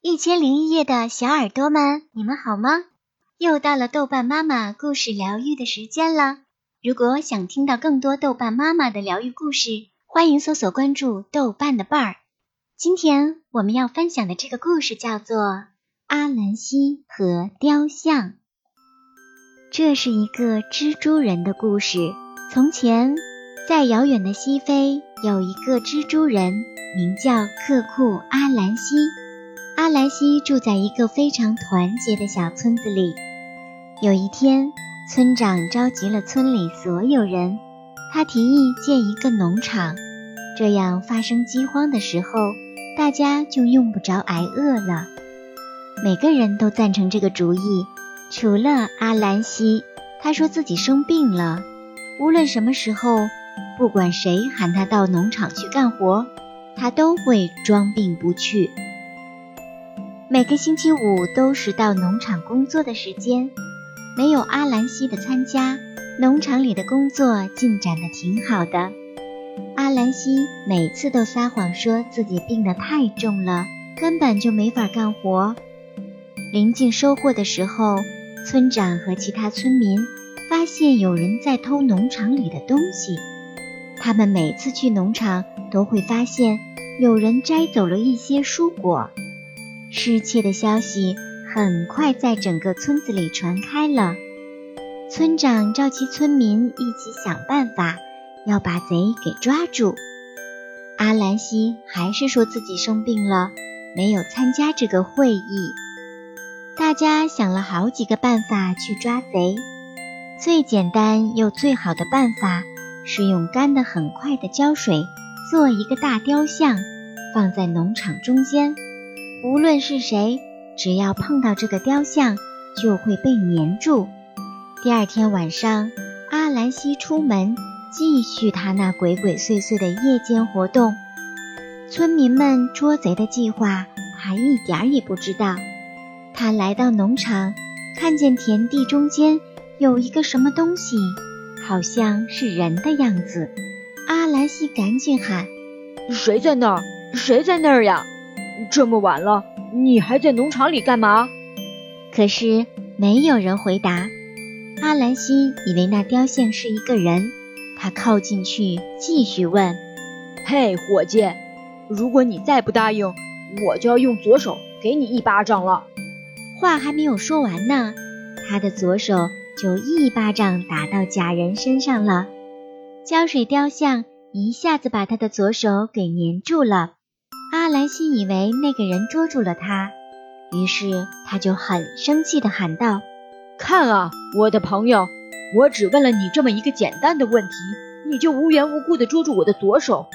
一千零一夜的小耳朵们，你们好吗？又到了豆瓣妈妈故事疗愈的时间了。如果想听到更多豆瓣妈妈的疗愈故事，欢迎搜索关注豆瓣的伴儿。今天我们要分享的这个故事叫做《阿兰西和雕像》。这是一个蜘蛛人的故事。从前，在遥远的西非，有一个蜘蛛人，名叫克库阿兰西。阿兰西住在一个非常团结的小村子里。有一天，村长召集了村里所有人，他提议建一个农场，这样发生饥荒的时候，大家就用不着挨饿了。每个人都赞成这个主意，除了阿兰西。他说自己生病了，无论什么时候，不管谁喊他到农场去干活，他都会装病不去。每个星期五都是到农场工作的时间，没有阿兰西的参加，农场里的工作进展的挺好的。阿兰西每次都撒谎说自己病得太重了，根本就没法干活。临近收获的时候。村长和其他村民发现有人在偷农场里的东西。他们每次去农场都会发现有人摘走了一些蔬果。失窃的消息很快在整个村子里传开了。村长召集村民一起想办法，要把贼给抓住。阿兰西还是说自己生病了，没有参加这个会议。大家想了好几个办法去抓贼，最简单又最好的办法是用干得很快的胶水做一个大雕像，放在农场中间。无论是谁，只要碰到这个雕像，就会被粘住。第二天晚上，阿兰西出门继续他那鬼鬼祟祟的夜间活动。村民们捉贼的计划，他一点儿也不知道。他来到农场，看见田地中间有一个什么东西，好像是人的样子。阿兰西赶紧喊：“谁在那儿？谁在那儿呀？这么晚了，你还在农场里干嘛？”可是没有人回答。阿兰西以为那雕像是一个人，他靠近去继续问：“嘿，伙计，如果你再不答应，我就要用左手给你一巴掌了。”话还没有说完呢，他的左手就一巴掌打到假人身上了。胶水雕像一下子把他的左手给粘住了。阿兰西以为那个人捉住了他，于是他就很生气地喊道：“看啊，我的朋友，我只问了你这么一个简单的问题，你就无缘无故地捉住我的左手，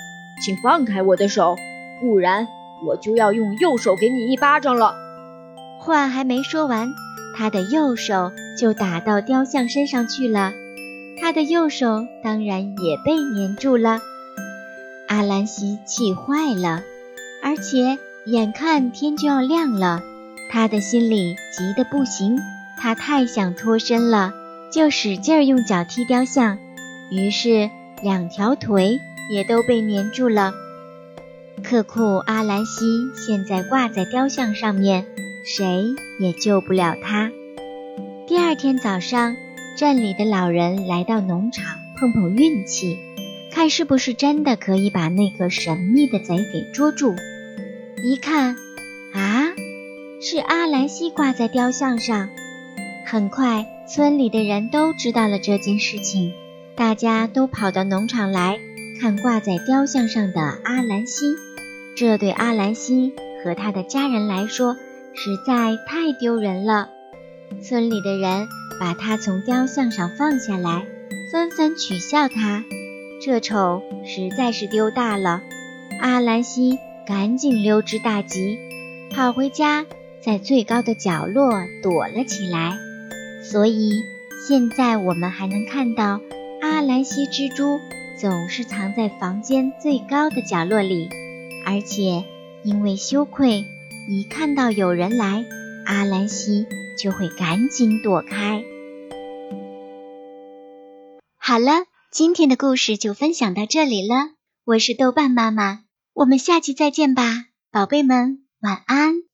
请放开我的手，不然我就要用右手给你一巴掌了。”话还没说完，他的右手就打到雕像身上去了，他的右手当然也被粘住了。阿兰西气坏了，而且眼看天就要亮了，他的心里急得不行，他太想脱身了，就使劲用脚踢雕像，于是两条腿也都被粘住了。克库阿兰西现在挂在雕像上面。谁也救不了他。第二天早上，镇里的老人来到农场碰碰运气，看是不是真的可以把那个神秘的贼给捉住。一看，啊，是阿兰西挂在雕像上。很快，村里的人都知道了这件事情，大家都跑到农场来看挂在雕像上的阿兰西。这对阿兰西和他的家人来说，实在太丢人了，村里的人把他从雕像上放下来，纷纷取笑他。这丑实在是丢大了。阿兰西赶紧溜之大吉，跑回家，在最高的角落躲了起来。所以现在我们还能看到阿兰西蜘蛛总是藏在房间最高的角落里，而且因为羞愧。一看到有人来，阿兰西就会赶紧躲开。好了，今天的故事就分享到这里了。我是豆瓣妈妈，我们下期再见吧，宝贝们，晚安。